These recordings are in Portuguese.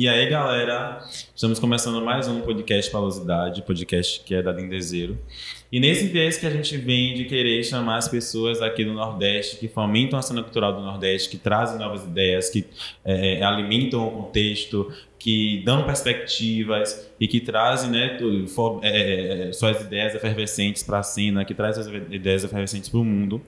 E aí, galera, estamos começando mais um podcast Palosidade, podcast que é da Lindezeiro. E nesse viés que a gente vem de querer chamar as pessoas aqui do Nordeste, que fomentam a cena cultural do Nordeste, que trazem novas ideias, que é, alimentam o contexto, que dão perspectivas e que trazem né, for, é, é, suas ideias efervescentes para a cena, que trazem suas ideias efervescentes para o mundo.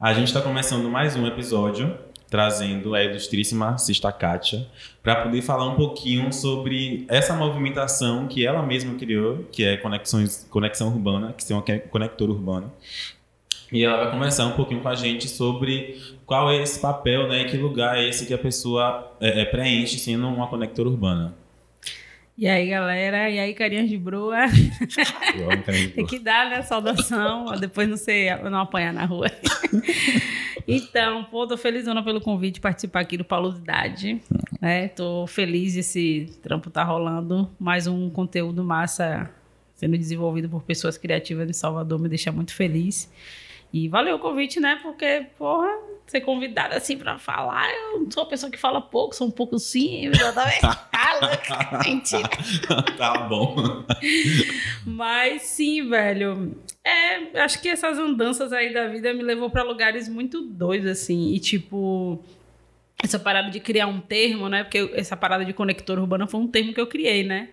A gente está começando mais um episódio trazendo a ilustríssima Sista Kátia para poder falar um pouquinho sobre essa movimentação que ela mesma criou, que é Conexões, Conexão Urbana, que é uma conectora urbana. E ela vai conversar um pouquinho com a gente sobre qual é esse papel, né, que lugar é esse que a pessoa é, é, preenche sendo uma conectora urbana. E aí, galera? E aí, carinhas de broa? Tem que dar, né? Saudação. depois não sei, não apanhar na rua. então, pô, tô felizona pelo convite de participar aqui do Palusidade. Né? Tô feliz esse trampo tá rolando. Mais um conteúdo massa sendo desenvolvido por pessoas criativas de Salvador me deixa muito feliz. E valeu o convite, né? Porque, porra, ser convidada assim pra falar, eu não sou uma pessoa que fala pouco, sou um pouco simples, tá Mentira. tá bom. Mas sim, velho. É, acho que essas andanças aí da vida me levou para lugares muito doidos, assim. E tipo essa parada de criar um termo, né? Porque essa parada de conector urbano foi um termo que eu criei, né?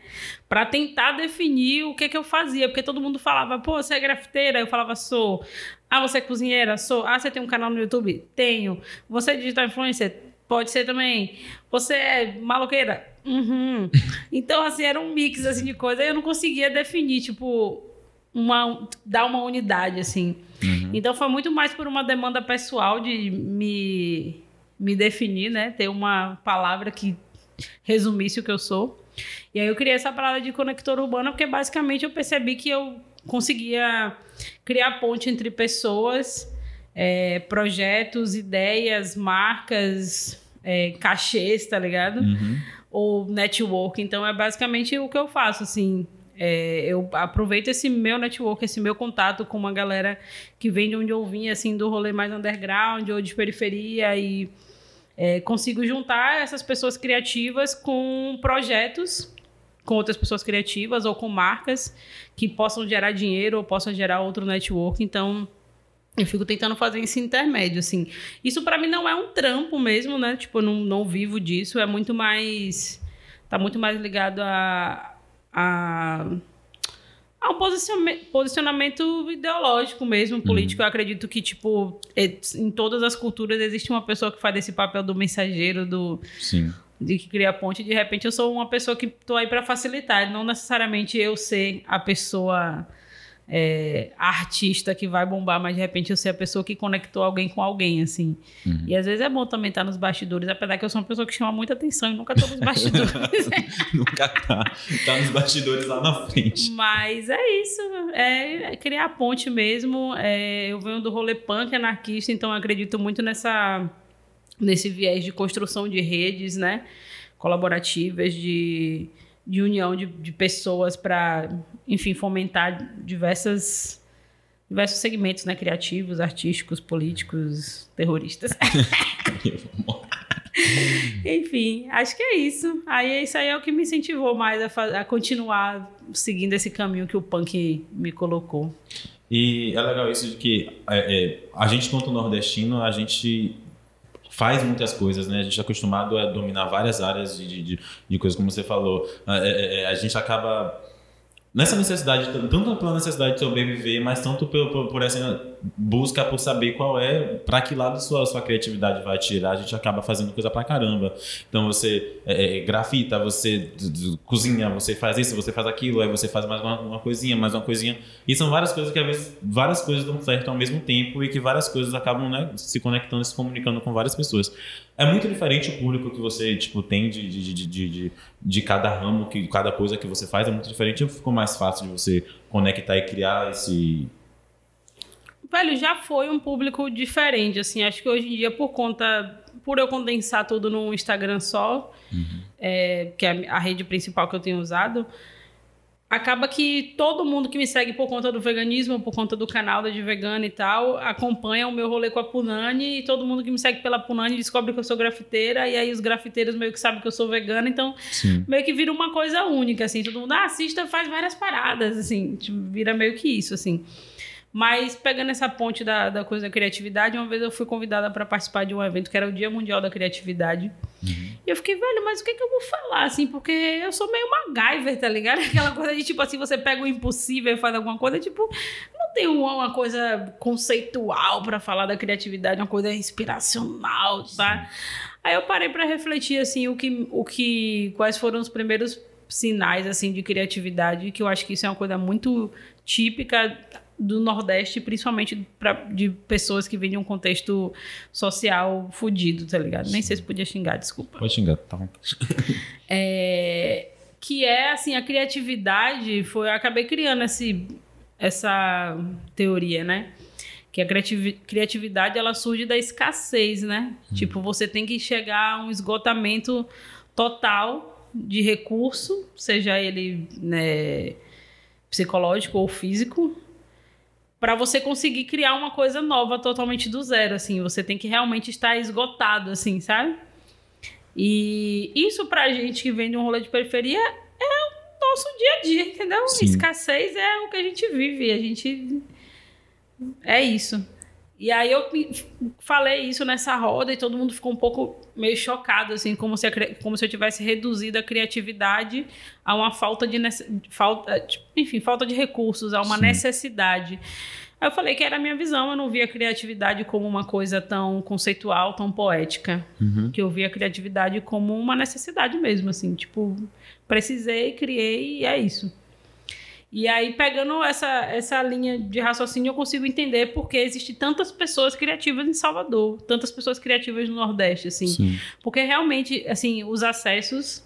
Para tentar definir o que que eu fazia, porque todo mundo falava, pô, você é grafiteira? Eu falava, sou. Ah, você é cozinheira? Sou. Ah, você tem um canal no YouTube? Tenho. Você é digital influencer? Pode ser também. Você é maloqueira? Uhum. Então, assim, era um mix assim, de coisa. Eu não conseguia definir, tipo, uma, dar uma unidade, assim. Uhum. Então, foi muito mais por uma demanda pessoal de me me definir, né? Ter uma palavra que resumisse o que eu sou. E aí eu criei essa palavra de conector urbano porque basicamente eu percebi que eu conseguia criar ponte entre pessoas, é, projetos, ideias, marcas, é, cachês, tá ligado? Uhum. Ou network. Então é basicamente o que eu faço, assim. É, eu aproveito esse meu network, esse meu contato com uma galera que vem de onde eu vim, assim, do rolê mais underground ou de periferia e é, consigo juntar essas pessoas criativas com projetos com outras pessoas criativas ou com marcas que possam gerar dinheiro ou possam gerar outro network. Então, eu fico tentando fazer esse intermédio, assim. Isso para mim não é um trampo mesmo, né? Tipo, eu não, não vivo disso. É muito mais... Tá muito mais ligado a... a Há um posicionamento ideológico mesmo, uhum. político. Uhum. Eu acredito que, tipo, é, em todas as culturas existe uma pessoa que faz esse papel do mensageiro, do. Sim. De que cria ponte. De repente, eu sou uma pessoa que tô aí para facilitar. Não necessariamente eu ser a pessoa é, artista que vai bombar, mas de repente eu ser a pessoa que conectou alguém com alguém, assim. Uhum. E às vezes é bom também estar nos bastidores, apesar que eu sou uma pessoa que chama muita atenção e nunca estou nos bastidores. nunca tá. Tá nos bastidores lá na frente. Mas é isso. É, é criar ponte mesmo. É, eu venho do rolê punk anarquista, então acredito muito nessa nesse viés de construção de redes, né? Colaborativas, de de união de, de pessoas para, enfim, fomentar diversas, diversos segmentos né, criativos, artísticos, políticos, terroristas. enfim, acho que é isso. Aí isso aí é o que me incentivou mais a, a continuar seguindo esse caminho que o punk me colocou. E é legal isso de que é, é, a gente, quanto nordestino, a gente faz muitas coisas, né? A gente é acostumado a dominar várias áreas de, de, de coisas, como você falou. A, é, é, é, a gente acaba nessa necessidade, tanto pela necessidade de sobreviver, mas tanto por, por, por essa busca por saber qual é, para que lado sua, sua criatividade vai tirar, a gente acaba fazendo coisa pra caramba. Então você é, é grafita, você cozinha, você faz isso, você faz aquilo, aí você faz mais uma, uma, coisinha, mais uma coisinha. E são várias coisas que às vezes várias coisas dão certo ao mesmo tempo e que várias coisas acabam né, se conectando, se comunicando com várias pessoas. É muito diferente o público que você tipo, tem de, de, de, de, de, cada ramo, que cada coisa que você faz é muito diferente. Ficou mais fácil de você conectar e criar esse velho, já foi um público diferente, assim. Acho que hoje em dia, por conta. Por eu condensar tudo no Instagram só, uhum. é, que é a rede principal que eu tenho usado, acaba que todo mundo que me segue por conta do veganismo, por conta do canal da de vegana e tal, acompanha o meu rolê com a Punani e todo mundo que me segue pela Punani descobre que eu sou grafiteira e aí os grafiteiros meio que sabem que eu sou vegana, então Sim. meio que vira uma coisa única, assim, todo mundo ah, assista, faz várias paradas, assim, tipo, vira meio que isso, assim. Mas pegando essa ponte da, da coisa da criatividade, uma vez eu fui convidada para participar de um evento que era o Dia Mundial da Criatividade. E eu fiquei, velho, mas o que, que eu vou falar, assim? Porque eu sou meio MacGyver, tá ligado? Aquela coisa de, tipo assim, você pega o impossível e faz alguma coisa, tipo, não tem uma, uma coisa conceitual para falar da criatividade, uma coisa inspiracional, tá? Aí eu parei para refletir, assim, o que, o que, quais foram os primeiros sinais, assim, de criatividade, que eu acho que isso é uma coisa muito típica do Nordeste, principalmente pra, de pessoas que vêm de um contexto social fudido, tá ligado? Nem sei se podia xingar, desculpa. Pode xingar, tá bom. É, que é assim, a criatividade foi. Eu acabei criando esse, essa teoria, né? Que a criativi- criatividade ela surge da escassez, né? Tipo, você tem que chegar a um esgotamento total de recurso, seja ele né, psicológico ou físico, para você conseguir criar uma coisa nova totalmente do zero, assim. Você tem que realmente estar esgotado, assim, sabe? E isso pra gente que vem de um rolê de periferia é o nosso dia a dia, entendeu? Sim. Escassez é o que a gente vive, a gente é isso. E aí eu falei isso nessa roda e todo mundo ficou um pouco meio chocado, assim, como se, como se eu tivesse reduzido a criatividade a uma falta de falta, tipo, enfim, falta de recursos, a uma Sim. necessidade. Aí eu falei que era a minha visão, eu não via a criatividade como uma coisa tão conceitual, tão poética. Uhum. Que eu via a criatividade como uma necessidade mesmo, assim, tipo, precisei, criei e é isso. E aí, pegando essa, essa linha de raciocínio, eu consigo entender por que existem tantas pessoas criativas em Salvador, tantas pessoas criativas no Nordeste, assim. Sim. Porque realmente, assim, os acessos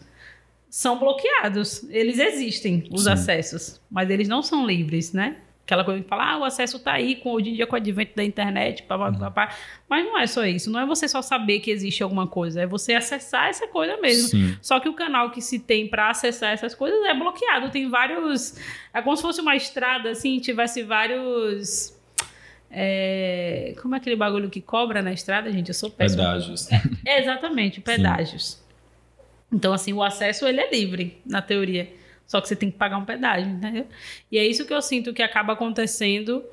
são bloqueados. Eles existem, os Sim. acessos, mas eles não são livres, né? Aquela coisa que fala, ah, o acesso tá aí, com, hoje em dia com o advento da internet, pá, pá, pá, pá. mas não é só isso. Não é você só saber que existe alguma coisa, é você acessar essa coisa mesmo. Sim. Só que o canal que se tem para acessar essas coisas é bloqueado. Tem vários. É como se fosse uma estrada, assim, tivesse vários. é, Como é aquele bagulho que cobra na estrada, gente? Eu sou péssima. Pedágios. É, exatamente, pedágios. Então, assim, o acesso ele é livre, na teoria. Só que você tem que pagar um pedágio, entendeu? E é isso que eu sinto que acaba acontecendo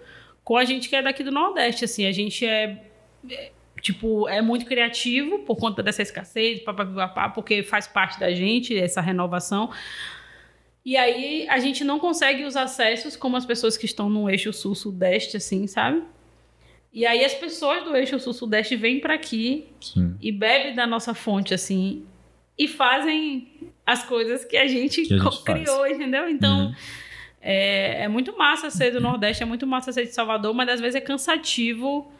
com a gente que é daqui do Nordeste, assim. A gente é, é, tipo, é muito criativo por conta dessa escassez, papapá, porque faz parte da gente, essa renovação. E aí a gente não consegue os acessos como as pessoas que estão no eixo sul-sudeste, assim, sabe? E aí as pessoas do eixo sul-sudeste vêm para aqui Sim. e bebem da nossa fonte, assim, e fazem as coisas que a gente, Que a gente criou, entendeu? Então, Uhum. é, é muito massa ser do Nordeste, é muito massa ser de Salvador, mas às vezes é cansativo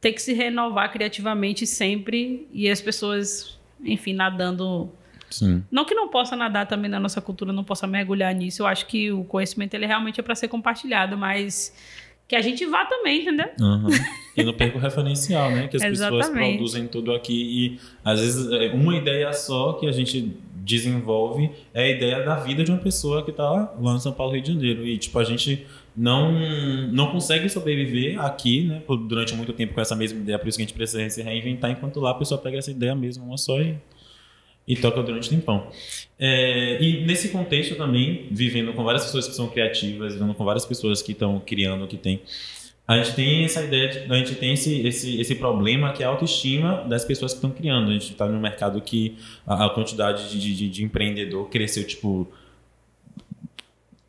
ter que se renovar criativamente sempre e as pessoas, enfim, nadando. Sim. Não que não possa nadar também na nossa cultura, não possa mergulhar nisso. Eu acho que o conhecimento ele realmente é para ser compartilhado, mas que a gente vá também, entendeu? Uhum. E não perca o referencial, né? Que as pessoas produzem tudo aqui e às vezes é uma ideia só que a gente desenvolve é a ideia da vida de uma pessoa que tá lá em São Paulo, Rio de Janeiro. E tipo, a gente não, não consegue sobreviver aqui, né? Durante muito tempo com essa mesma ideia, por isso que a gente precisa se reinventar, enquanto lá a pessoa pega essa ideia mesmo, uma só e, e toca durante um tempão. É, e nesse contexto também, vivendo com várias pessoas que são criativas, vivendo com várias pessoas que estão criando, que tem a gente tem essa ideia, de, a gente tem esse, esse, esse problema que é a autoestima das pessoas que estão criando. A gente está num mercado que a, a quantidade de, de, de empreendedor cresceu, tipo,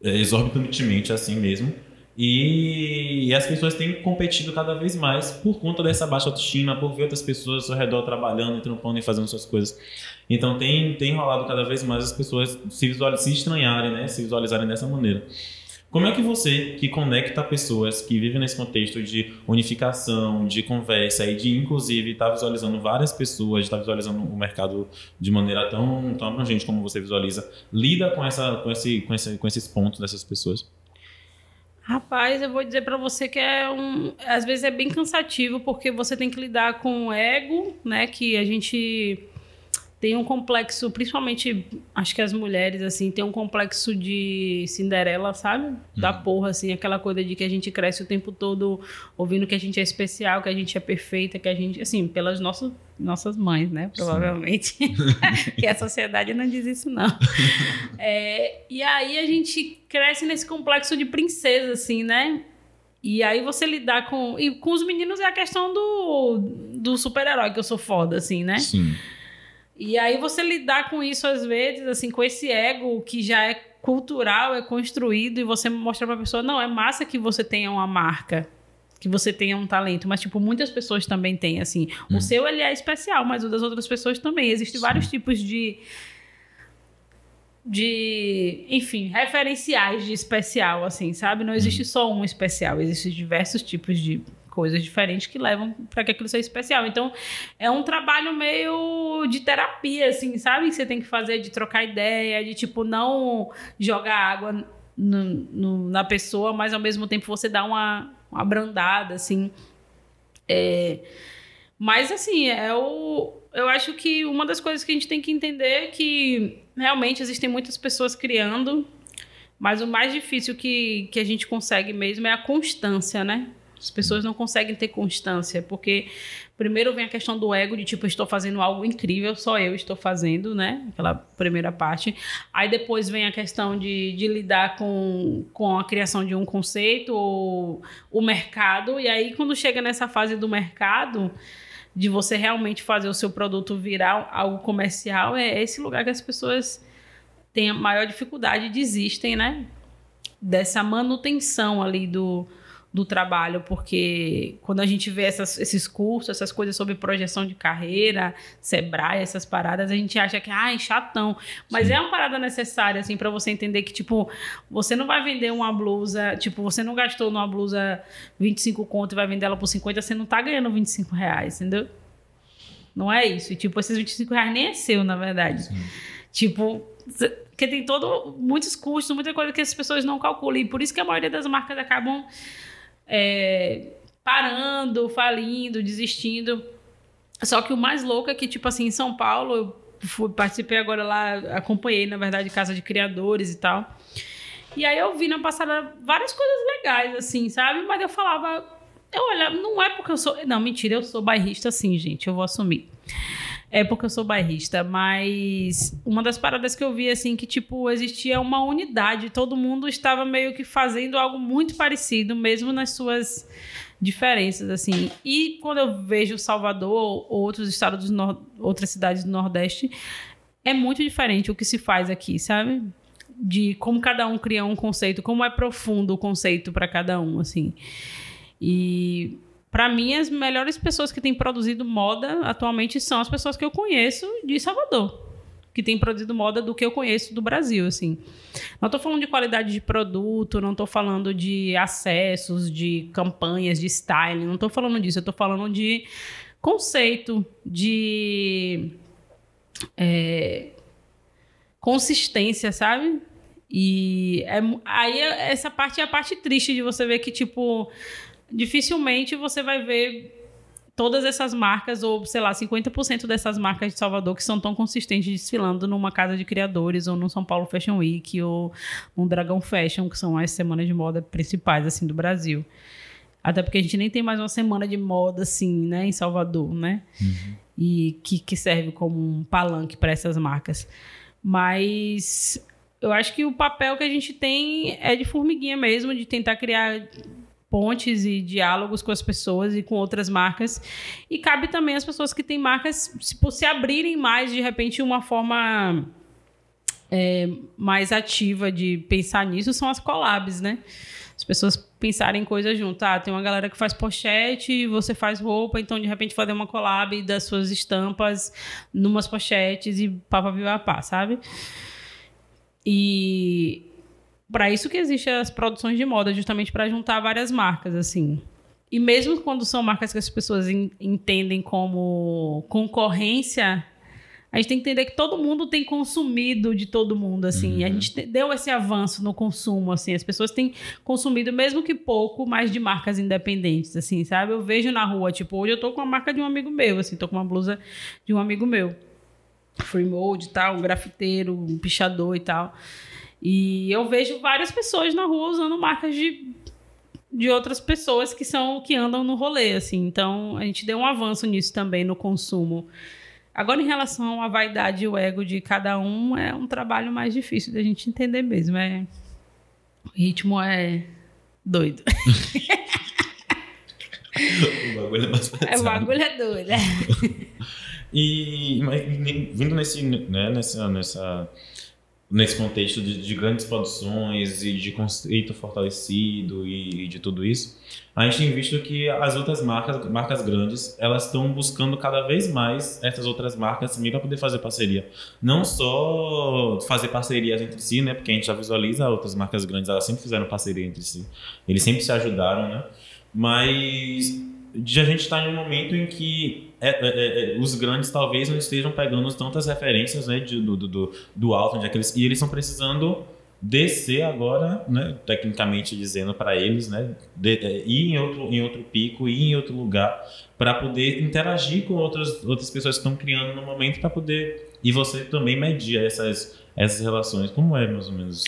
é, exorbitantemente assim mesmo. E, e as pessoas têm competido cada vez mais por conta dessa baixa autoestima, por ver outras pessoas ao seu redor trabalhando, trampando e fazendo suas coisas. Então tem, tem rolado cada vez mais as pessoas se, visual, se estranharem, né? se visualizarem dessa maneira. Como é que você, que conecta pessoas que vivem nesse contexto de unificação, de conversa e de, inclusive, estar visualizando várias pessoas, estar visualizando o mercado de maneira tão, tão abrangente como você visualiza, lida com, essa, com, esse, com, esse, com esses pontos dessas pessoas? Rapaz, eu vou dizer pra você que é um, às vezes é bem cansativo porque você tem que lidar com o ego, né, que a gente tem um complexo, principalmente, acho que as mulheres, assim, tem um complexo de Cinderela, sabe? Da Uhum. porra, assim, aquela coisa de que a gente cresce o tempo todo ouvindo que a gente é especial, que a gente é perfeita, que a gente, assim, pelas nossas, nossas mães, né? Provavelmente. que a sociedade não diz isso, não. É, e aí a gente cresce nesse complexo de princesa, assim, né? E aí você lidar com. E com os meninos é a questão do, do super-herói, que eu sou foda, assim, né? Sim. E aí você lidar com isso às vezes, assim, com esse ego que já é cultural, é construído, e você mostrar pra pessoa, não, é massa que você tenha uma marca, que você tenha um talento, mas, tipo, muitas pessoas também têm, assim. Hum. O seu, ele é especial, mas o das outras pessoas também. Existem Sim. vários tipos de... De, enfim, referenciais de especial, assim, sabe? Não Hum. existe só um especial, existem diversos tipos de coisas diferentes que levam para que aquilo seja especial. Então, é um trabalho meio de terapia, assim, sabe? Que você tem que fazer de trocar ideia, de tipo, não jogar água no- no- na pessoa, mas ao mesmo tempo você dá uma, uma abrandada, assim. É, mas, assim, é o. Eu acho que uma das coisas que a gente tem que entender é que realmente existem muitas pessoas criando, mas o mais difícil que, que a gente consegue mesmo é a constância, né? As pessoas não conseguem ter constância, porque primeiro vem a questão do ego, de tipo, estou fazendo algo incrível, só eu estou fazendo, né? Aquela primeira parte. Aí depois vem a questão de, de lidar com, com a criação de um conceito ou o mercado. E aí, quando chega nessa fase do mercado, de você realmente fazer o seu produto virar algo comercial, é esse lugar que as pessoas têm a maior dificuldade e desistem, né? Dessa manutenção ali do, do trabalho, porque quando a gente vê essas- esses cursos, essas coisas sobre projeção de carreira, Sebrae, essas paradas, a gente acha que, ai, chatão. Mas Sim. é uma parada necessária, assim, para você entender que, tipo, você não vai vender uma blusa, tipo, você não gastou numa blusa 25 conto e vai vender ela por 50, você não tá ganhando 25 reais, entendeu? Não é isso. E, tipo, esses 25 reais nem é seu, na verdade. Sim. Tipo, porque tem todo muitos custos, muita coisa que as pessoas não calculam. E por isso que a maioria das marcas acabam é, parando, falindo, desistindo. Só que o mais louco é que, tipo assim, em São Paulo, eu fui, participei agora lá, acompanhei, na verdade, Casa de Criadores e tal. E aí eu vi na passada várias coisas legais, assim, sabe? Mas eu falava, eu olhava, não é porque eu sou. Não, mentira, eu sou bairrista sim, gente, eu vou assumir. É porque eu sou bairrista, mas uma das paradas que eu vi, assim, que, tipo, existia uma unidade, todo mundo estava meio que fazendo algo muito parecido, mesmo nas suas diferenças, assim. E quando eu vejo Salvador ou outros estados, do outras cidades do Nordeste, é muito diferente o que se faz aqui, sabe? De como cada um cria um conceito, como é profundo o conceito para cada um, assim. E para mim as melhores pessoas que têm produzido moda atualmente são as pessoas que eu conheço de Salvador, que têm produzido moda do que eu conheço do Brasil, assim. Não estou falando de qualidade de produto, não estou falando de acessos, de campanhas, de styling, não estou falando disso, eu estou falando de conceito, de é, consistência, sabe? E é aí é- essa parte é a parte triste de você ver que, tipo, dificilmente você vai ver todas essas marcas, ou sei lá, 50% dessas marcas de Salvador que são tão consistentes desfilando numa casa de criadores, ou no São Paulo Fashion Week, ou no Dragão Fashion, que são as semanas de moda principais, assim, do Brasil. Até porque a gente nem tem mais uma semana de moda, assim, né, em Salvador, né? E que, que serve como um palanque para essas marcas. Mas eu acho que o papel que a gente tem é de formiguinha mesmo, de tentar criar pontes e diálogos com as pessoas e com outras marcas. E cabe também às pessoas que têm marcas se, se abrirem mais, de repente, uma forma é, mais ativa de pensar nisso são as collabs, né? As pessoas pensarem em coisas junto. Ah, tem uma galera que faz pochete, você faz roupa, então de repente fazer uma collab das suas estampas numas pochetes e papapá, sabe? E para isso que existem as produções de moda, justamente para juntar várias marcas, assim. E mesmo quando são marcas que as pessoas en- entendem como concorrência, a gente tem que entender que todo mundo tem consumido de todo mundo, assim. E a gente te- deu esse avanço no consumo, assim. As pessoas têm consumido, mesmo que pouco, mais de marcas independentes, assim, sabe? Eu vejo na rua, tipo, hoje eu tô com a marca de um amigo meu, assim, tô com uma blusa de um amigo meu. free mode e tal, um grafiteiro, um pichador e tal. E eu vejo várias pessoas na rua usando marcas de, de outras pessoas que são que andam no rolê, assim. Então, a gente deu um avanço nisso também no consumo. Agora, em relação à vaidade e o ego de cada um, é um trabalho mais difícil da gente entender mesmo. É... O ritmo é doido. o bagulho é bastante. É, o bagulho é doido. É. e mas, vindo nesse, né, nessa, nessa, nesse contexto de, de, grandes produções e de conceito fortalecido e, e, de tudo isso, a gente tem visto que as outras marcas, marcas grandes, elas estão buscando cada vez mais essas outras marcas também para poder fazer parceria. Não só fazer parcerias entre si, né? Porque a gente já visualiza outras marcas grandes, elas sempre fizeram parceria entre si. Eles sempre se ajudaram, né? Mas a gente estar tá em um momento em que é, é, é, os grandes talvez não estejam pegando tantas referências né, de, do, do, do alto, é e eles estão precisando descer agora, né, tecnicamente dizendo para eles, né, de, é, ir em outro, em outro pico, ir em outro lugar, para poder interagir com outras, outras pessoas que estão criando no momento, para poder. E você também medir essas, essas relações. Como é, mais ou menos?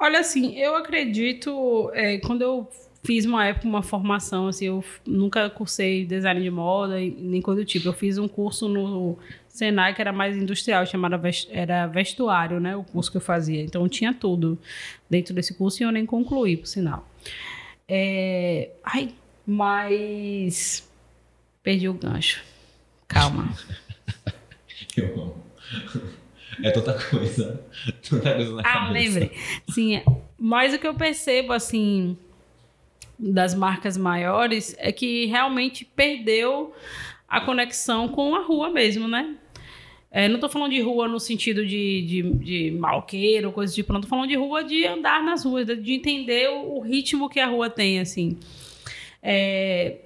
Olha, assim, eu acredito, é, quando eu fiz uma época uma formação, assim, eu nunca cursei design de moda, nem coisa do tipo. Eu fiz um curso no Senai que era mais industrial, chamado era vestuário, né? O curso que eu fazia. Então tinha tudo dentro desse curso e eu nem concluí, por sinal. É... Ai, mas perdi o gancho. Calma. eu amo. É tanta coisa. Tanta coisa na ah, cabeça. Ah, lembrei. Sim, mas o que eu percebo, assim, das marcas maiores é que realmente perdeu a conexão com a rua mesmo, né? É, não estou falando de rua no sentido de, de, de malqueiro, coisa de tipo, não. Estou falando de rua de andar nas ruas, de entender o, o ritmo que a rua tem, assim. É,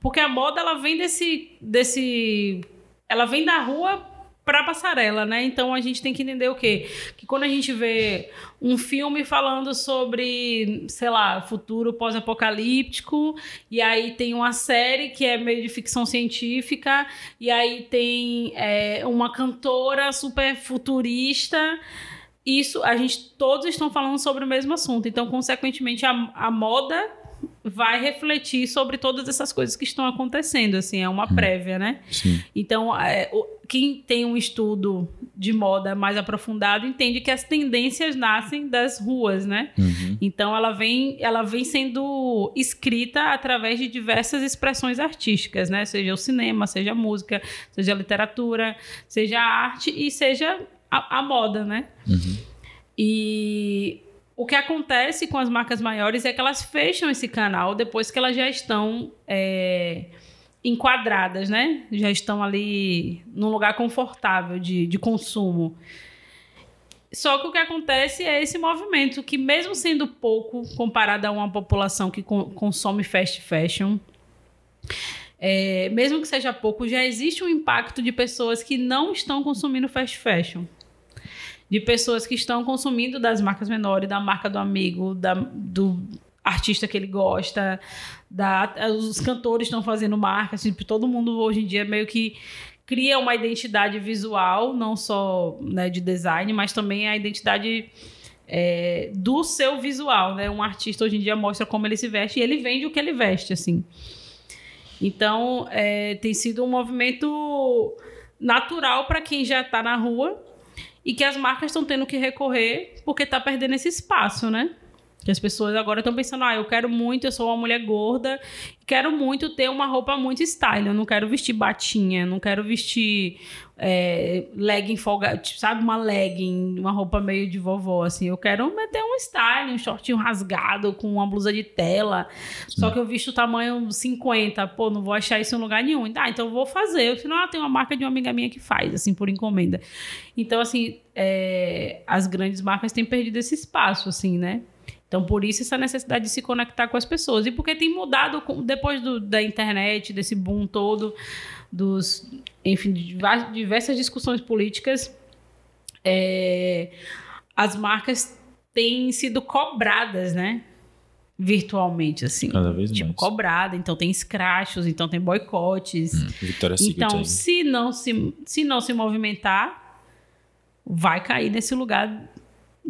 porque a moda, ela vem desse, desse... Ela vem da rua para passarela, né? Então a gente tem que entender o quê? Que quando a gente vê um filme falando sobre, sei lá, futuro pós-apocalíptico, e aí tem uma série que é meio de ficção científica, e aí tem é, uma cantora super futurista isso a gente todos estão falando sobre o mesmo assunto. Então, consequentemente, a, a moda vai refletir sobre todas essas coisas que estão acontecendo, assim, é uma hum. prévia, né? Sim. Então, é, o, quem tem um estudo de moda mais aprofundado entende que as tendências nascem das ruas, né? Uhum. Então, ela vem, ela vem sendo escrita através de diversas expressões artísticas, né? Seja o cinema, seja a música, seja a literatura, seja a arte e seja a, a moda, né? Uhum. E o que acontece com as marcas maiores é que elas fecham esse canal depois que elas já estão é, enquadradas, né? Já estão ali num lugar confortável de, de consumo. Só que o que acontece é esse movimento que, mesmo sendo pouco comparado a uma população que consome fast fashion, é, mesmo que seja pouco, já existe um impacto de pessoas que não estão consumindo fast fashion de pessoas que estão consumindo das marcas menores, da marca do amigo, da, do artista que ele gosta, da, os cantores estão fazendo marcas, tipo, todo mundo hoje em dia meio que cria uma identidade visual, não só né, de design, mas também a identidade é, do seu visual, né? Um artista hoje em dia mostra como ele se veste e ele vende o que ele veste, assim. Então, é, tem sido um movimento natural para quem já está na rua e que as marcas estão tendo que recorrer porque está perdendo esse espaço, né? Que as pessoas agora estão pensando, ah, eu quero muito, eu sou uma mulher gorda, quero muito ter uma roupa muito style, eu não quero vestir batinha, não quero vestir é, legging folgado, tipo, sabe, uma legging, uma roupa meio de vovó, assim. Eu quero meter um style, um shortinho rasgado com uma blusa de tela. Sim. Só que eu visto tamanho 50. Pô, não vou achar isso em lugar nenhum. Ah, então eu vou fazer. Eu falei, ah, tem uma marca de uma amiga minha que faz, assim, por encomenda. Então, assim, é, as grandes marcas têm perdido esse espaço, assim, né? Então, por isso, essa necessidade de se conectar com as pessoas. E porque tem mudado depois do, da internet, desse boom todo dos, enfim, de diversas discussões políticas, é, as marcas têm sido cobradas, né? virtualmente, assim. Cada vez tipo, mais. cobrada, então tem escrachos, então tem boicotes. Hum, Secret Então, se não se, se não se movimentar, vai cair nesse lugar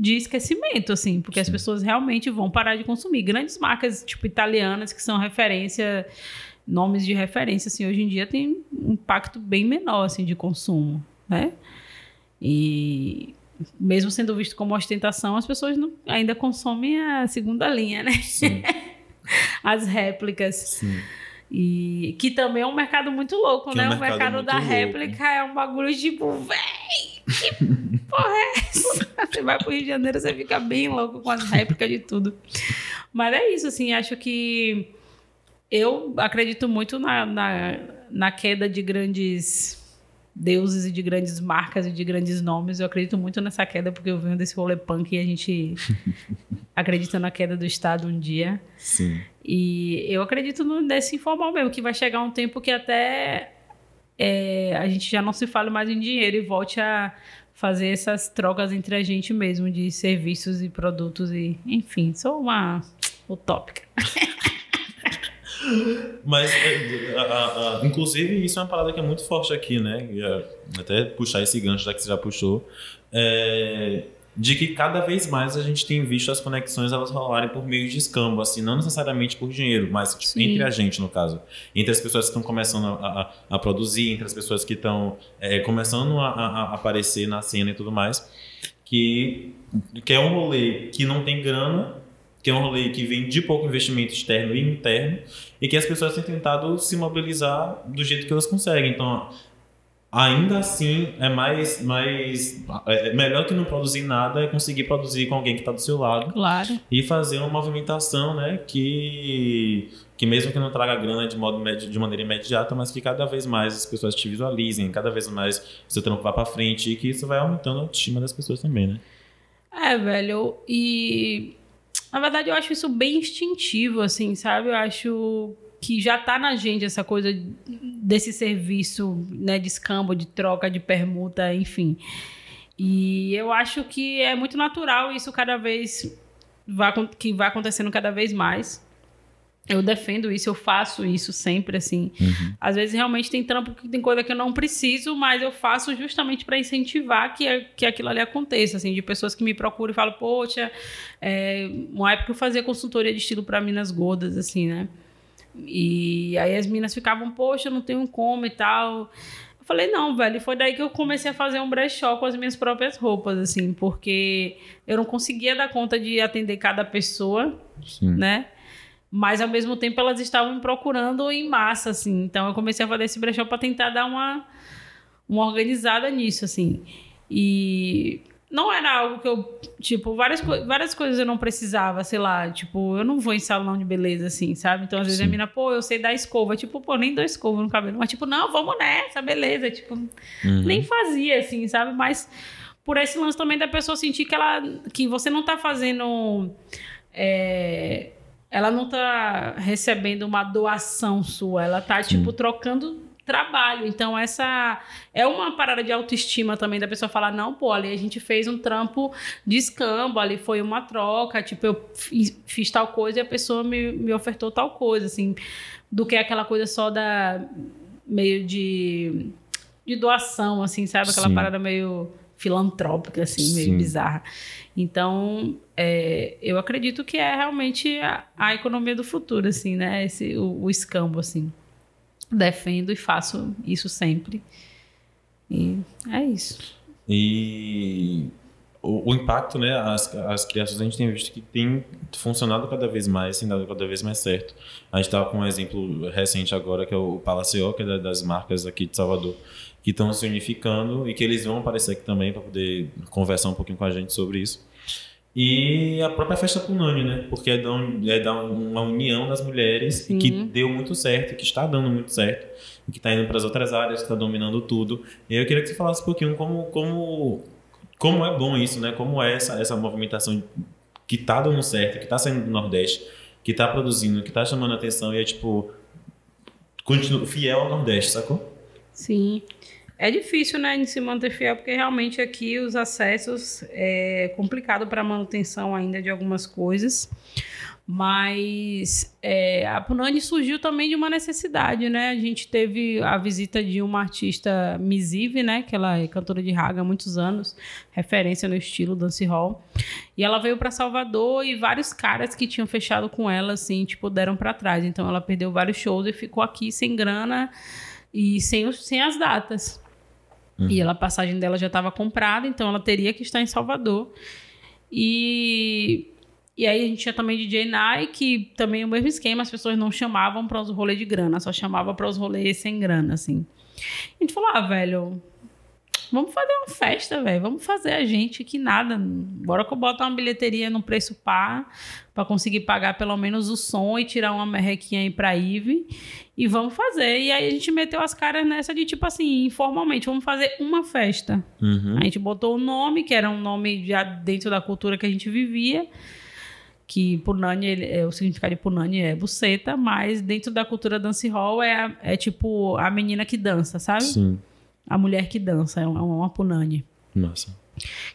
de esquecimento, assim, porque as Sim. pessoas realmente vão parar de consumir. Grandes marcas, tipo, italianas, que são referência, nomes de referência, assim, hoje em dia tem um impacto bem menor, assim, de consumo, né? E mesmo sendo visto como ostentação, as pessoas não- ainda consomem a segunda linha, né? Sim, As réplicas. sim. E que também é um mercado muito louco, Que é né? um o mercado mercado da louco. réplica é um bagulho tipo, véi, que porra é essa? Você vai pro Rio de Janeiro, você fica bem louco com as réplicas de tudo. Mas é isso, assim, acho que eu acredito muito na, na, na queda de grandes deuses e de grandes marcas e de grandes nomes. Eu acredito muito nessa queda porque eu venho desse rolê punk e a gente acredita na queda do Estado um dia. Sim. E eu acredito no- nesse informal mesmo, que vai chegar um tempo que até é, a gente já não se fale mais em dinheiro e volte a fazer essas trocas entre a gente mesmo, de serviços e produtos e, enfim, sou uma utópica. Mas, é, a- a- a- inclusive, isso é uma parada que é muito forte aqui, né? É, até puxar esse gancho, já que você já puxou, é, de que cada vez mais a gente tem visto as conexões elas rolarem por meio de escambo, assim, não necessariamente por dinheiro, mas tipo, entre a gente, no caso. Entre as pessoas que estão começando a, a- a produzir, entre as pessoas que estão é, começando a, a- a aparecer na cena e tudo mais, que, que é um rolê que não tem grana, que é um rolê que vem de pouco investimento externo e interno, e que as pessoas têm tentado se mobilizar do jeito que elas conseguem. Então, ainda assim, é mais, mais é melhor que não produzir nada é conseguir produzir com alguém que está do seu lado Claro. e fazer uma movimentação, né, que que mesmo que não traga grana de modo de maneira imediata, mas que cada vez mais as pessoas te visualizem, cada vez mais seu trampo vá para frente e que isso vai aumentando a autoestima das pessoas também, né? É, velho, e na verdade eu acho isso bem instintivo, assim, sabe? Eu acho que já tá na gente essa coisa desse serviço, né, de escambo, de troca, de permuta, enfim. E eu acho que é muito natural isso cada vez vai, que vai acontecendo cada vez mais. Eu defendo isso, eu faço isso sempre, assim. Às vezes realmente tem trampo que tem coisa que eu não preciso, mas eu faço justamente para incentivar que, que aquilo ali aconteça, assim, de pessoas que me procuram e falam, poxa, é, uma época eu fazia consultoria de estilo para minas gordas, assim, né? E aí as minas ficavam, poxa, eu não tenho como e tal. Eu falei, não, velho, e foi daí que eu comecei a fazer um brechó com as minhas próprias roupas, assim, porque eu não conseguia dar conta de atender cada pessoa, Sim. né? Mas ao mesmo tempo elas estavam me procurando em massa, assim. Então eu comecei a fazer esse brechó para tentar dar uma, uma organizada nisso, assim. E não era algo que eu, tipo, várias, várias coisas eu não precisava, sei lá, tipo, eu não vou em salão de beleza, assim, sabe? Então às vezes a Sim. mina, pô, eu sei dar escova, tipo, pô, nem dou escova no cabelo, mas tipo, não, vamos nessa, beleza, tipo, Uhum. nem fazia, assim, sabe? Mas por esse lance também da pessoa sentir que ela que você não tá fazendo. é, ela não tá recebendo uma doação sua, ela tá, tipo, trocando trabalho. Então, essa é uma parada de autoestima também da pessoa falar: não, pô, ali a gente fez um trampo de escambo, ali foi uma troca, tipo, eu fiz, fiz tal coisa e a pessoa me, me ofertou tal coisa, assim, do que aquela coisa só da meio de de doação, assim, sabe? Aquela Sim. parada meio filantrópica, assim, meio Sim. bizarra. Então, é, eu acredito que é realmente a, a economia do futuro, assim, né? Esse, o, o escambo, assim. Defendo e faço isso sempre. E é isso. E o, o impacto, né? As, as criações a gente tem visto que tem funcionado cada vez mais, tem dado cada vez mais certo. A gente estava com um exemplo recente agora, que é o Palacio, que é da- das marcas aqui de Salvador, que estão se unificando e que eles vão aparecer aqui também para poder conversar um pouquinho com a gente sobre isso. E a própria festa Punani, né? Porque é da, é da uma união das mulheres que deu muito certo, que está dando muito certo, e que está indo para as outras áreas, que está dominando tudo. E eu queria que você falasse um pouquinho como, como, como é bom isso, né? Como é essa, essa movimentação que está dando certo, que está saindo do Nordeste, que está produzindo, que está chamando atenção e é tipo. Continua fiel ao Nordeste, sacou? Sim. É difícil, né, de se manter fiel, porque realmente aqui os acessos é complicado para manutenção ainda de algumas coisas. Mas é, a Punani surgiu também de uma necessidade, né? A gente teve a visita de uma artista Misive, né? Que ela é cantora de raga há muitos anos, referência no estilo dancehall. E ela veio para Salvador e vários caras que tinham fechado com ela, assim, tipo, deram para trás. Então ela perdeu vários shows e ficou aqui sem grana e sem, sem as datas. Uhum. E ela, a passagem dela já estava comprada, então ela teria que estar em Salvador. E e aí a gente tinha também DJ Nai, que também é o mesmo esquema, as pessoas não chamavam para os rolês de grana, só chamava para os rolês sem grana, assim. A gente falou, ah, velho, vamos fazer uma festa, velho, vamos fazer a gente que nada, bora que eu boto uma bilheteria no preço par, para conseguir pagar pelo menos o som e tirar uma merrequinha aí pra Ive, e vamos fazer. E aí a gente meteu as caras nessa de tipo assim, informalmente, vamos fazer uma festa. Uhum. A gente botou o nome, que era um nome já dentro da cultura que a gente vivia, que Punani, ele, é, o significado de Punani é buceta, mas dentro da cultura dancehall é, é tipo a menina que dança, sabe? Sim. A mulher que dança, é uma, uma Punani. Nossa.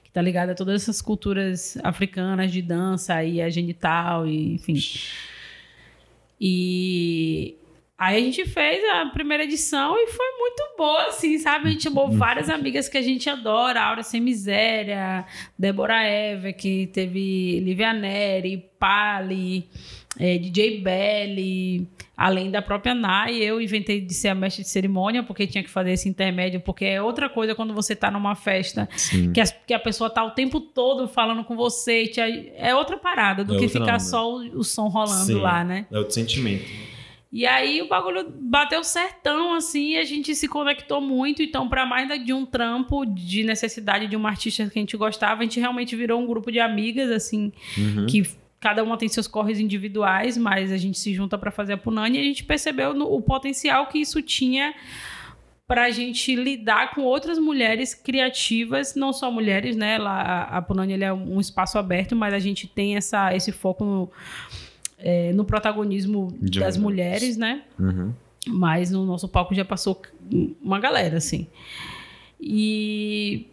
Que tá ligada a todas essas culturas africanas de dança e a genital, e, enfim. E Aí a gente fez a primeira edição e foi muito boa, assim, sabe? A gente chamou uhum. várias amigas que a gente adora, Aura Sem Miséria, Débora Eva, que teve Livia Neri, Pali, é, DJ Belly, além da própria Nai, eu inventei de ser a mestre de cerimônia, porque tinha que fazer esse intermédio, porque é outra coisa quando você tá numa festa, que a, que a pessoa tá o tempo todo falando com você, te, é outra parada do é que ficar onda. só o, o, som rolando Sim, lá, né? É outro sentimento. E aí o bagulho bateu certão, assim, e a gente se conectou muito. Então, para mais de um trampo de necessidade de uma artista que a gente gostava, a gente realmente virou um grupo de amigas, assim, uhum. que cada uma tem seus corres individuais, mas a gente se junta para fazer a Punani e a gente percebeu no, o potencial que isso tinha para a gente lidar com outras mulheres criativas, não só mulheres, né? Lá, a, a Punani é um espaço aberto, mas a gente tem essa, esse foco no é, no protagonismo De das mulheres, né? Uhum. Mas no nosso palco já passou uma galera, assim. E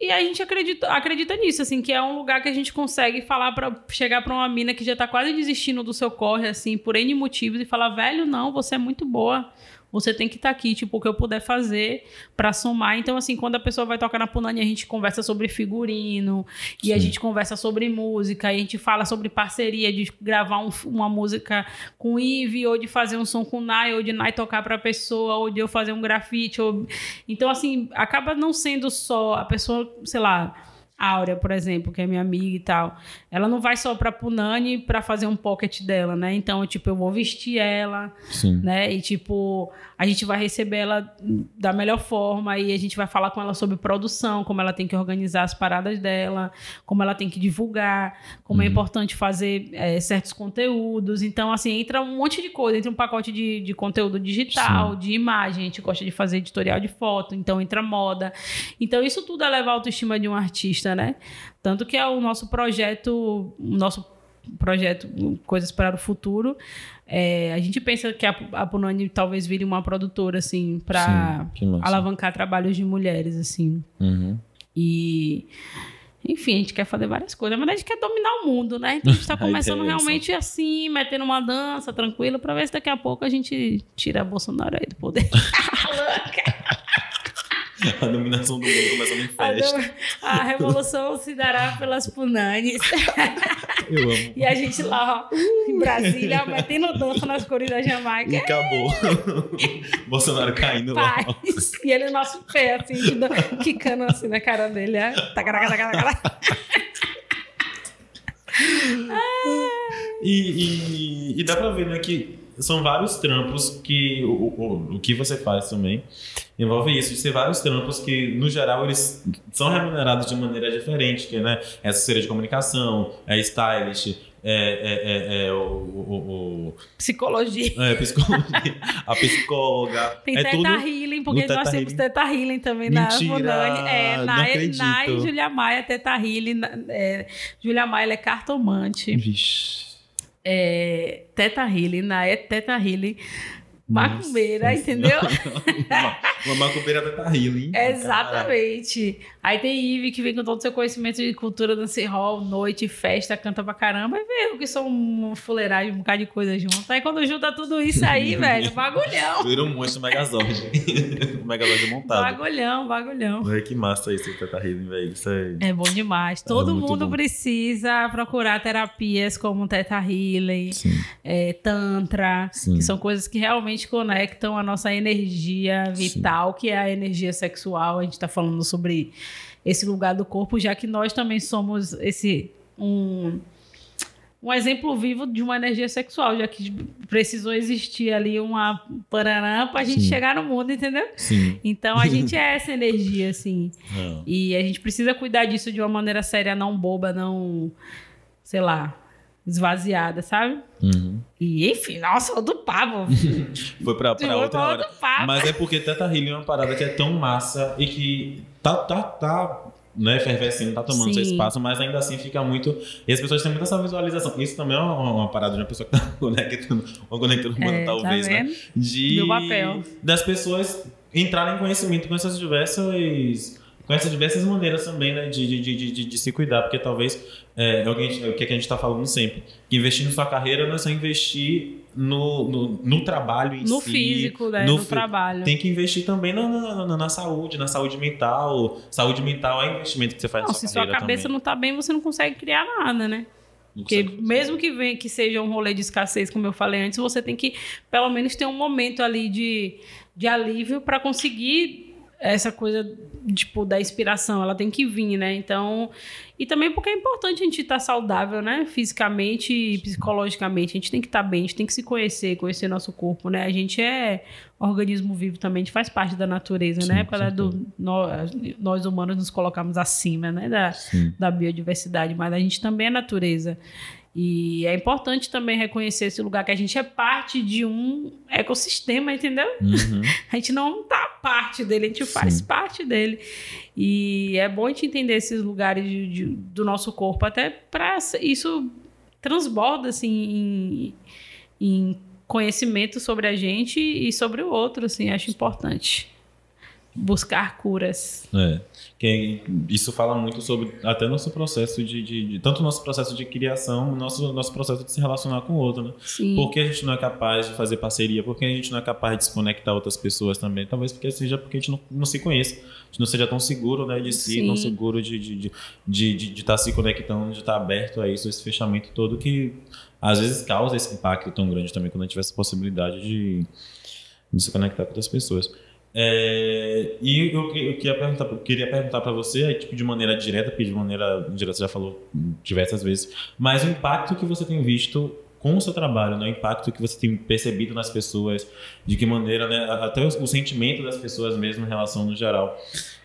e a gente acredita, acredita nisso, assim, que é um lugar que a gente consegue falar para chegar para uma mina que já tá quase desistindo do seu corre, assim, por N motivos, e falar, velho, não, você é muito boa. Você tem que estar tá aqui, tipo, o que eu puder fazer para somar. Então, assim, quando a pessoa vai tocar na Punani, a gente conversa sobre figurino, e Sim. a gente conversa sobre música, e a gente fala sobre parceria, de gravar um, uma música com o Ive, ou de fazer um som com o Nai, ou de Nai tocar pra pessoa, ou de eu fazer um grafite. Ou... Então, assim, acaba não sendo só a pessoa, sei lá Áurea, por exemplo, que é minha amiga e tal, ela não vai só para Punani para fazer um pocket dela, né? Então, tipo, eu vou vestir ela, Sim. né? E tipo, a gente vai receber ela da melhor forma e a gente vai falar com ela sobre produção, como ela tem que organizar as paradas dela, como ela tem que divulgar, como é uhum. é importante fazer é, certos conteúdos. Então, assim, entra um monte de coisa, entra um pacote de, de conteúdo digital, Sim. de imagem, a gente gosta de fazer editorial de foto, então entra moda. Então, isso tudo eleva a autoestima de um artista né? Tanto que é o nosso projeto, o nosso projeto Coisas para o Futuro. É, a gente pensa que a, a Punani talvez vire uma produtora, assim, para alavancar trabalhos de mulheres, assim. Uhum. E. Enfim, a gente quer fazer várias coisas, mas a gente quer dominar o mundo, né? Então a gente está começando realmente assim, metendo uma dança tranquila, para ver se daqui a pouco a gente tira a Bolsonaro aí do poder. A dominação do mundo começando em festa. A, a revolução se dará pelas punanes. Eu amo. E a gente lá, ó, em Brasília, metendo dança nas cores da Jamaica. E acabou. Bolsonaro caindo Paz. lá. E ele no nosso pé, assim, quicando assim na cara dele. É. Tacaraca, tacaraca. E, e, e dá pra ver, né, que são vários trampos que o, o, o que você faz também envolve isso, de ser vários trampos que, no geral, eles são remunerados de maneira diferente, que né, é assessoria de comunicação, é stylist, é, é, é, é o, o, o, Psicologia. É, psicologia. a psicóloga. Tem é Teta tudo Healing, porque nós temos Teta Healing também Mentira, na Monani. É, na, e Julia Maia, Teta Healing. É, Julia Maia, ela é cartomante. Vixe. É, teta Healing, na é Teta Healing macumbeira, Nossa entendeu? uma, uma macumbeira da Tarrila, hein? Exatamente. Aí tem Ive que vem com todo o seu conhecimento de cultura, dancehall, noite, festa, canta pra caramba. E vê eu que sou um fuleiragem, um bocado de coisa junto. Aí quando junta tudo isso aí, velho, bagulhão. Vira um monstro Megazord. o Megazord montado. Bagulhão, bagulhão. Ai, que massa isso, Teta Healing, velho. Isso é... É bom demais. Todo muito mundo bom. precisa procurar terapias como Teta Healing, Sim, é, Tantra, Sim. que são coisas que realmente conectam a nossa energia vital, que é a energia sexual. A gente está falando sobre esse lugar do corpo, já que nós também somos esse um, um exemplo vivo de uma energia sexual, já que precisou existir ali uma paranã para a gente Sim. chegar no mundo, entendeu? sim. Então a gente é essa energia, assim. Não. E a gente precisa cuidar disso de uma maneira séria, não boba, não, sei lá, esvaziada, sabe? Uhum. E enfim, nossa, o do papo. Foi pra, pra outra hora. Mas é porque Teta Healing é uma parada que é tão massa e que tá, tá, tá né, efervescendo, tá tomando seu Sim. espaço, mas ainda assim fica muito. E as pessoas têm muita essa visualização. Isso também é uma, uma parada de uma pessoa que tá conectando, uma conectando humana, É, talvez, tá né? De, Meu papel. Das pessoas entrarem em conhecimento com essas diversas. Com essas diversas maneiras também, né? De, de, de, de, de se cuidar, porque talvez é, é o que a gente- é está falando sempre. Que investir na sua carreira não é só investir no, no, no trabalho em No si. físico, né? no No, trabalho. Tem que investir também na, na, na- na saúde, na saúde mental. Saúde mental é investimento que você faz Não, na se sua sua carreira cabeça também. não tá bem, você não consegue criar nada, né? Porque mesmo que venha que seja um rolê de escassez, como eu falei antes, você tem que pelo menos ter um momento ali de, de alívio para conseguir essa coisa tipo da inspiração, ela tem que vir, né? Então, e também porque é importante a gente estar saudável, né? Fisicamente e psicologicamente, a gente tem que estar bem, a gente tem que se conhecer, conhecer nosso corpo, né? A gente é organismo vivo também, a gente faz parte da natureza, Sim, né? Apesar do nós, nós humanos nos colocarmos acima, né? Da, Sim. da biodiversidade, mas a gente também é natureza. E é importante também reconhecer esse lugar que a gente é parte de um ecossistema, entendeu? Uhum. A gente não tá parte dele, a gente faz Sim. parte dele. E é bom a gente entender esses lugares de- de- do nosso corpo, até para isso transborda assim em, em conhecimento sobre a gente e sobre o outro, assim, acho importante buscar curas. É. Que isso fala muito sobre até nosso processo de, de, de- tanto nosso processo de criação, nosso nosso processo de se relacionar com o outro, né? Sim. Por que a gente não é capaz de fazer parceria? Por que a gente não é capaz de desconectar outras pessoas também? Talvez porque seja porque a gente não, não se conhece. A gente não seja tão seguro né, de si, Sim. tão seguro de estar de, de, de, de estar se conectando, de estar aberto a isso, esse fechamento todo que às vezes causa esse impacto tão grande também quando a gente tiver essa possibilidade de, de se conectar com outras pessoas. É, e eu, eu queria perguntar, eu queria perguntar para você, aí, tipo, de maneira direta, porque de maneira indireta você já falou diversas vezes, mas o impacto que você tem visto com o seu trabalho, né? o impacto que você tem percebido nas pessoas, de que maneira, né? até o, o sentimento das pessoas mesmo em relação no geral,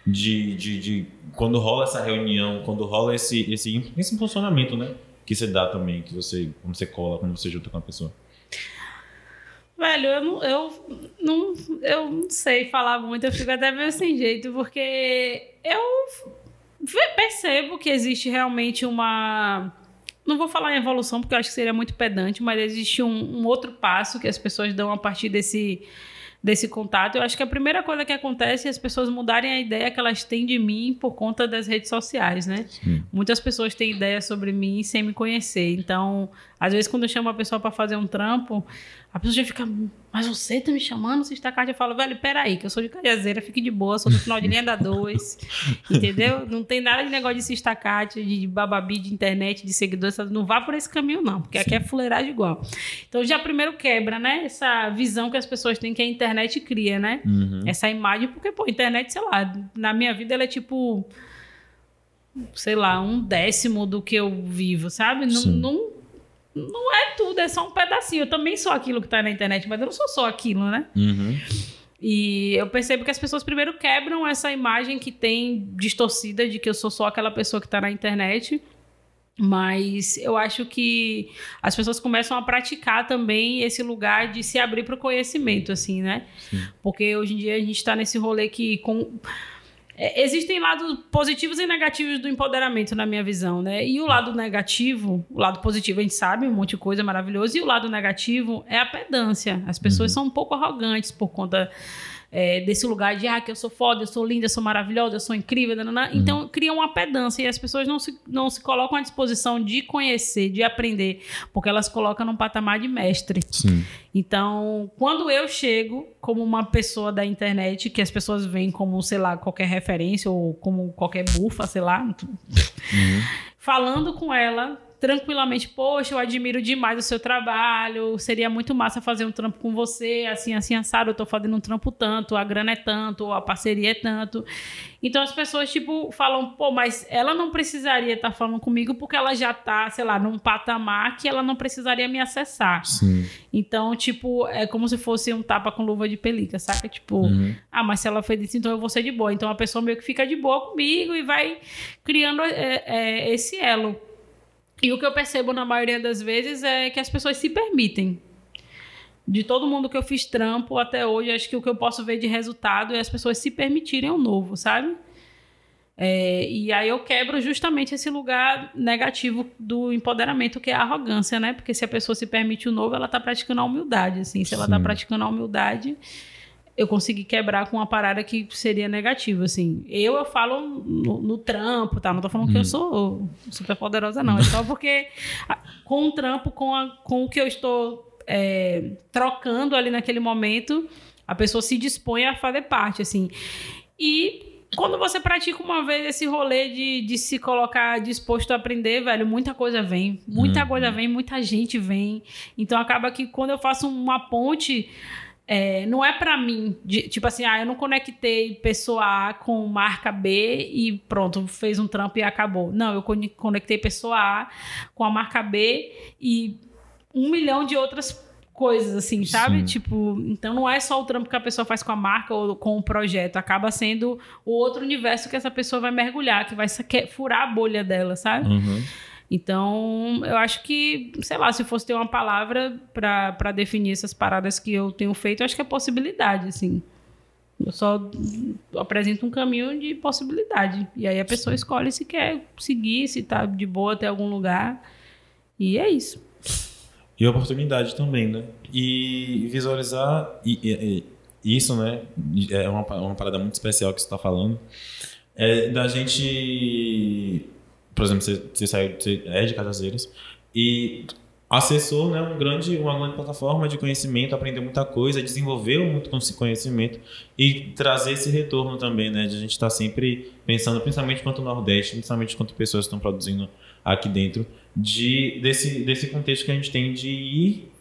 de, de, de quando rola essa reunião, quando rola esse, esse, esse funcionamento, né? Que você dá também, que você, quando você cola, quando você junta com a pessoa. Velho, eu não, eu, não, eu não sei falar muito, eu fico até meio sem jeito, porque eu percebo que existe realmente uma. Não vou falar em evolução, porque eu acho que seria muito pedante, mas existe um, um outro passo que as pessoas dão a partir desse, desse contato. Eu acho que a primeira coisa que acontece é as pessoas mudarem a ideia que elas têm de mim por conta das redes sociais, né? Sim. Muitas pessoas têm ideia sobre mim sem me conhecer. Então, às vezes, quando eu chamo a pessoa para fazer um trampo, a pessoa já fica, mas você tá me chamando? Você está cá? Eu falo, velho, peraí, que eu sou de Caiazeira, fique de boa, sou do final de linha da 2. entendeu? Não tem nada de negócio de se estacate, de bababi, de internet, de seguidores. Não vá por esse caminho, não, porque aqui é fuleiragem igual. Então, já primeiro quebra, né? Essa visão que as pessoas têm que a internet cria, né? Uhum. essa imagem, porque, pô, a internet, sei lá, na minha vida ela é tipo, sei lá, um décimo do que eu vivo, sabe? Não, Sim. não, não é tudo, é só um pedacinho. Eu também sou aquilo que tá na internet, mas eu não sou só aquilo, né? Uhum. E eu percebo que as pessoas primeiro quebram essa imagem que tem distorcida de que eu sou só aquela pessoa que tá na internet. Mas eu acho que as pessoas começam a praticar também esse lugar de se abrir para o conhecimento, assim, né? Sim. Porque hoje em dia a gente está nesse rolê que com, é, existem lados positivos e negativos do empoderamento, na minha visão, né? E o lado negativo, o lado positivo a gente sabe, um monte de coisa maravilhosa, e o lado negativo é a pedância. As pessoas uhum. são um pouco arrogantes por conta é, desse lugar de ah, que eu sou foda, eu sou linda, eu sou maravilhosa, eu sou incrível. Nanana. Uhum. Então cria uma pedância e as pessoas não se, não se colocam à disposição de conhecer, de aprender, porque elas colocam num patamar de mestre. Sim. Então, quando eu chego como uma pessoa da internet, que as pessoas veem como, sei lá, qualquer referência ou como qualquer bufa, sei lá, uhum. falando com ela tranquilamente, poxa, eu admiro demais o seu trabalho, seria muito massa fazer um trampo com você, assim, assim, assado, eu tô fazendo um trampo tanto, a grana é tanto, a parceria é tanto. Então as pessoas, tipo, falam, pô, mas ela não precisaria estar tá falando comigo porque ela já tá, sei lá, num patamar que ela não precisaria me acessar. Sim. Então, tipo, é como se fosse um tapa com luva de pelica, saca? Tipo, uhum. ah, mas se ela fez isso, então eu vou ser de boa. Então a pessoa meio que fica de boa comigo e vai criando é, é, esse elo. E o que eu percebo na maioria das vezes é que as pessoas se permitem. De todo mundo que eu fiz trampo até hoje, acho que o que eu posso ver de resultado é as pessoas se permitirem o novo, sabe? É, e aí eu quebro justamente esse lugar negativo do empoderamento, que é a arrogância, né? Porque se a pessoa se permite o novo, ela está praticando a humildade, assim. Se ela está praticando a humildade, eu consegui quebrar com uma parada que seria negativa, assim. Eu, eu falo no, no trampo, tá? Não tô falando hum. que eu hum. sou super poderosa, não. É só porque com o trampo, com, a, com o que eu estou é, trocando ali naquele momento, a pessoa se dispõe a fazer parte, assim. E quando você pratica uma vez esse rolê de, de se colocar disposto a aprender, velho, muita coisa vem. Muita hum. coisa vem, muita gente vem. Então acaba que quando eu faço uma ponte é, não é para mim, de, tipo assim, ah, eu não conectei pessoa A com marca B e pronto, fez um trampo e acabou. Não, eu conectei pessoa A com a marca B e um milhão de outras coisas, assim, sabe? Sim. Tipo, então não é só o trampo que a pessoa faz com a marca ou com o projeto, acaba sendo o outro universo que essa pessoa vai mergulhar, que vai furar a bolha dela, sabe? Uhum. Então, eu acho que, sei lá, se fosse ter uma palavra para definir essas paradas que eu tenho feito, eu acho que é possibilidade, assim. Eu só apresento um caminho de possibilidade. E aí a pessoa escolhe se quer seguir, se tá de boa até algum lugar. E é isso. E oportunidade também, né? E visualizar e, e, e isso, né? É uma, uma parada muito especial que você está falando. É da gente por exemplo, você, você saiu, você é de Cajazeiras e acessou né, um grande, uma grande plataforma de conhecimento, aprendeu muita coisa, desenvolveu muito conhecimento e trazer esse retorno também, né? De a gente estar tá sempre pensando, principalmente quanto o Nordeste, principalmente quanto pessoas estão produzindo aqui dentro, de, desse, desse contexto que a gente tem de ir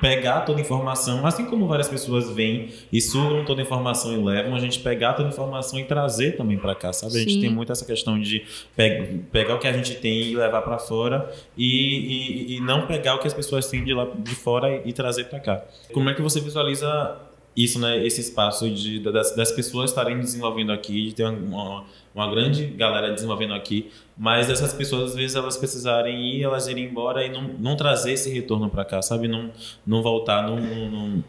pegar toda a informação, assim como várias pessoas vêm e sugam toda a informação e levam, a gente pegar toda a informação e trazer também para cá, sabe? A gente tem muito essa questão de pe pegar o que a gente tem e levar para fora e, e, e, não pegar o que as pessoas têm de lá de fora e, e trazer para cá. Como é que você visualiza isso, né? Esse espaço de, das, das pessoas estarem desenvolvendo aqui, de ter uma, uma grande galera desenvolvendo aqui, mas essas pessoas às vezes elas precisarem ir, elas irem embora e não, não trazer esse retorno para cá, sabe? Não, não voltar, não, não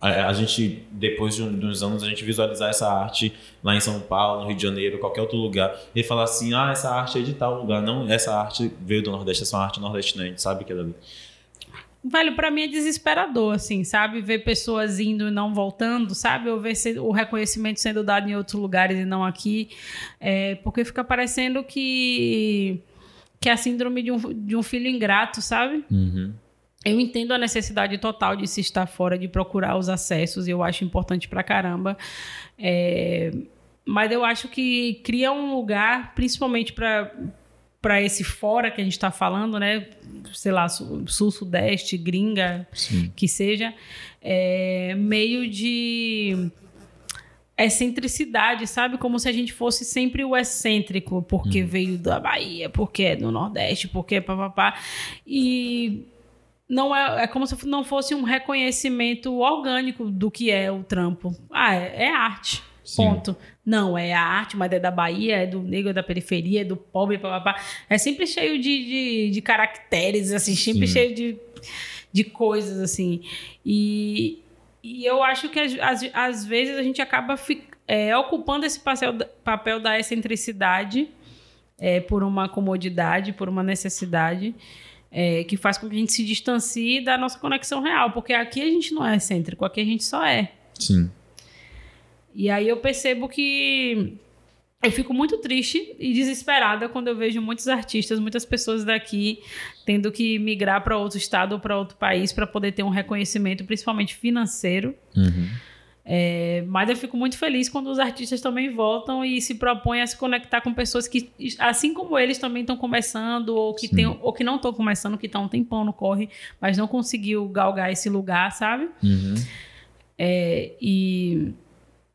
a, gente depois de, uns anos a gente visualizar essa arte lá em São Paulo, no Rio de Janeiro, qualquer outro lugar e falar assim, ah, essa arte é de tal lugar, não, essa arte veio do Nordeste, essa é arte nordestina, a gente sabe que é dali. Velho, para mim é desesperador, assim, sabe? Ver pessoas indo e não voltando, sabe? Ou ver o reconhecimento sendo dado em outros lugares e não aqui. É, porque fica parecendo que, que é a síndrome de um, de um filho ingrato, sabe? Uhum. Eu entendo a necessidade total de se estar fora, de procurar os acessos, e eu acho importante pra caramba. É, mas eu acho que cria um lugar, principalmente para para esse fora que a gente está falando, né? Sei lá, sul, sudeste, gringa, Sim. que seja, é meio de excentricidade, sabe? Como se a gente fosse sempre o excêntrico, porque hum. veio da Bahia, porque é do Nordeste, porque é papapá. E não é, é como se não fosse um reconhecimento orgânico do que é o trampo. Ah, é, é arte. Sim. Ponto. Não, é a arte, mas é da Bahia, é do negro, é da periferia, é do pobre, papapá. É sempre cheio de, de, de caracteres, assim, sempre Sim. cheio de, de coisas, assim. E, e eu acho que às, às vezes a gente acaba é, ocupando esse papel, papel da excentricidade é, por uma comodidade, por uma necessidade. É, que faz com que a gente se distancie da nossa conexão real, porque aqui a gente não é excêntrico, aqui a gente só é. Sim. E aí eu percebo que eu fico muito triste e desesperada quando eu vejo muitos artistas, muitas pessoas daqui tendo que migrar para outro estado ou para outro país para poder ter um reconhecimento, principalmente financeiro. Uhum. É, mas eu fico muito feliz quando os artistas também voltam e se propõem a se conectar com pessoas que, assim como eles, também estão começando ou que, tem, ou que não estão começando, que estão um tempão no corre, mas não conseguiu galgar esse lugar, sabe? Uhum. É, e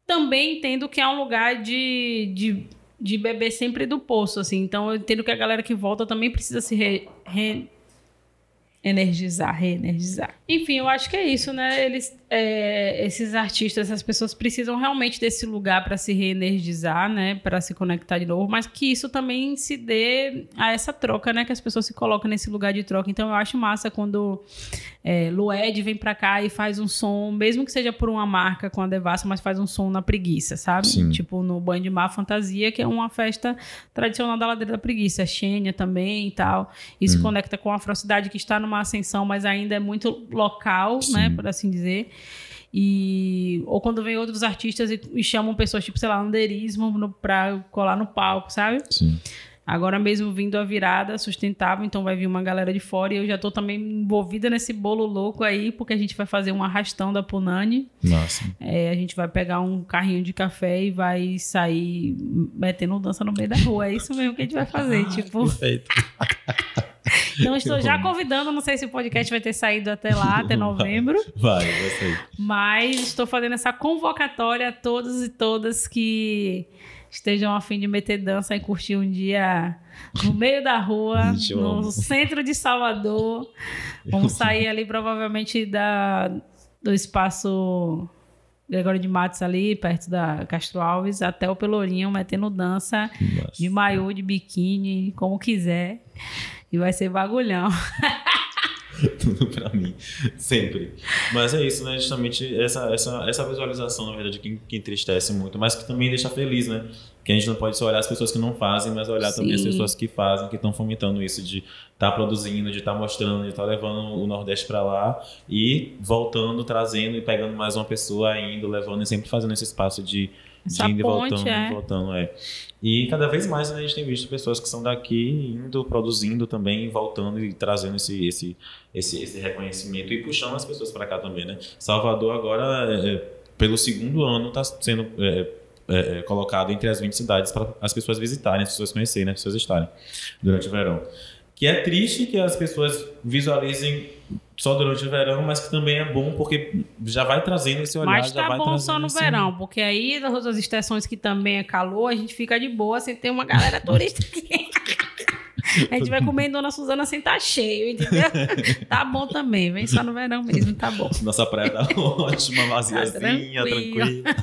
também entendo que é um lugar de, de, de beber sempre do poço, assim. Então eu entendo que a galera que volta também precisa se re, re energizar, reenergizar. Enfim, eu acho que é isso, né? Eles, é, esses artistas, essas pessoas precisam realmente desse lugar para se reenergizar, né? Para se conectar de novo, mas que isso também se dê a essa troca, né? Que as pessoas se colocam nesse lugar de troca. Então eu acho massa quando é, Lued vem para cá e faz um som, mesmo que seja por uma marca com a Devassa, mas faz um som na preguiça, sabe? Sim. Tipo no Banho de Mar Fantasia, que é uma festa tradicional da Ladeira da Preguiça, Xênia também e tal. Isso Hum. conecta com a afrocidade que está numa ascensão, mas ainda é muito local, Sim. né? Por assim dizer. E, ou quando vem outros artistas e, e chamam pessoas, tipo, sei lá, anderismo no, pra colar no palco, sabe? Sim. Agora mesmo vindo a virada sustentável, então vai vir uma galera de fora e eu já tô também envolvida nesse bolo louco aí, porque a gente vai fazer um arrastão da Punani. Nossa. É, a gente vai pegar um carrinho de café e vai sair metendo dança no meio da rua. É isso mesmo que a gente vai fazer, tipo. Perfeito. Então estou já convidando, não sei se o podcast vai ter saído até lá, até novembro. Vai, vai sair. Mas estou fazendo essa convocatória a todos e todas que estejam a fim de meter dança e curtir um dia no meio da rua, no centro de Salvador. Vamos sair ali provavelmente da, do espaço Gregório de Matos ali, perto da Castro Alves, até o Pelourinho, metendo dança Nossa. de maiô, de biquíni, como quiser. E vai ser bagulhão. tudo pra mim, sempre. Mas é isso, né? Justamente essa, essa, essa visualização, na verdade, que, que entristece muito, mas que também deixa feliz, né? Que a gente não pode só olhar as pessoas que não fazem, mas olhar também as Sim. pessoas que fazem, que estão fomentando isso, de estar produzindo, de estar mostrando, de estar levando o Nordeste pra lá e voltando, trazendo e pegando mais uma pessoa indo, levando e sempre fazendo esse espaço de, de Essa indo e ponte, voltando, é. indo e voltando, é. E cada vez mais né, a gente tem visto pessoas que são daqui indo, produzindo também, voltando e trazendo esse, esse, esse, esse reconhecimento e puxando as pessoas para cá também, né? Salvador agora, é, pelo segundo ano, está sendo é, é, é, colocado entre as 20 cidades para as pessoas visitarem, as pessoas conhecerem, as pessoas estarem durante o verão. Que é triste que as pessoas visualizem só durante o verão, mas que também é bom porque já vai trazendo esse olhar, Mas já tá vai bom só no esse- verão, porque aí nas outras estações que também é calor, a gente fica de boa sem ter uma galera turista aqui. A gente vai comer em Dona Suzana sem estar cheio, entendeu? Tá bom também, vem só no verão mesmo, tá bom. Nossa praia tá ótima, vaziazinha, Tá tranquilo. tranquila.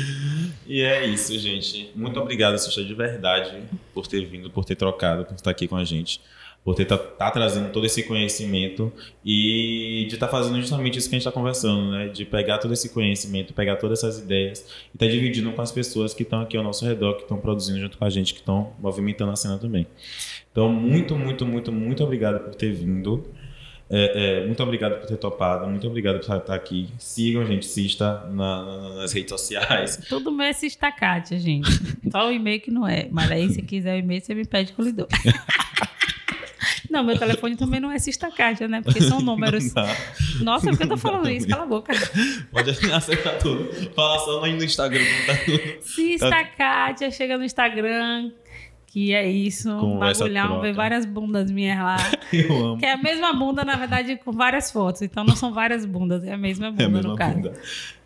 e é isso, gente. Muito obrigado, Xuxa, de verdade, por ter vindo, por ter trocado, por estar aqui com a gente. Por ter tá, tá trazendo todo esse conhecimento e de estar fazendo justamente isso que a gente está conversando, né? De pegar todo esse conhecimento, pegar todas essas ideias e estar dividindo com as pessoas que estão aqui ao nosso redor, que estão produzindo junto com a gente, que estão movimentando a cena também. Então, muito, muito, muito, muito obrigado por ter vindo. É, é, muito obrigado por ter topado, muito obrigado por estar aqui. Sigam, gente, Sista na- na- nas redes sociais. Tudo meu é estacate, gente. Só o e-mail que não é. Mas aí, se quiser o e-mail, você me pede que eu lhe dou. Não, meu telefone também não é estacate, né? Porque são números. Nossa, por que eu tô falando isso? Cala a boca. Pode acertar tudo. Fala só no Instagram como tá tudo. Kátia chega no Instagram, que é isso, Com bagulhão, vê várias bundas minhas lá. Eu amo. Que é a mesma bunda, na verdade, com várias fotos. Então não são várias bundas, é a mesma bunda É a no mesma caso. bunda.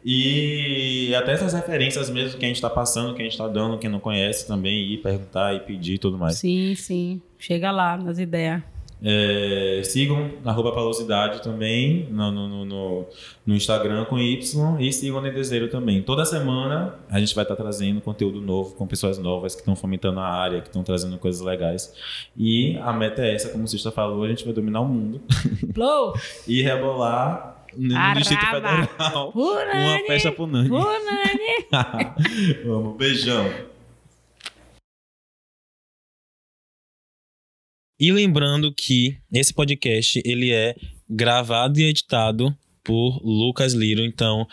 E até essas referências mesmo que a gente tá passando, que a gente tá dando, quem não conhece também, ir perguntar e pedir e tudo mais. Sim, sim. Chega lá nas ideias. É, sigam arroba Palosidade também no, no, no- no, no Instagram com Y e sigam o Nedezeiro também. Toda semana a gente vai estar trazendo conteúdo novo com pessoas novas que estão fomentando a área, que estão trazendo coisas legais. E a meta é essa, como o Cista falou, a gente vai dominar o mundo Blow! e rebolar no Araba. Distrito Federal. Punani, Uma festa pro Nani. Punani. Vamos, beijão. E lembrando que esse podcast ele é gravado e editado por Lucas Liro, então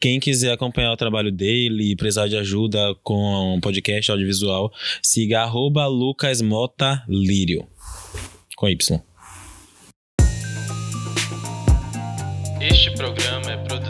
quem quiser acompanhar o trabalho dele e precisar de ajuda com um podcast audiovisual, siga arroba Lucas Mota Lírio. Com Y. Este programa é produzido por Barra 3.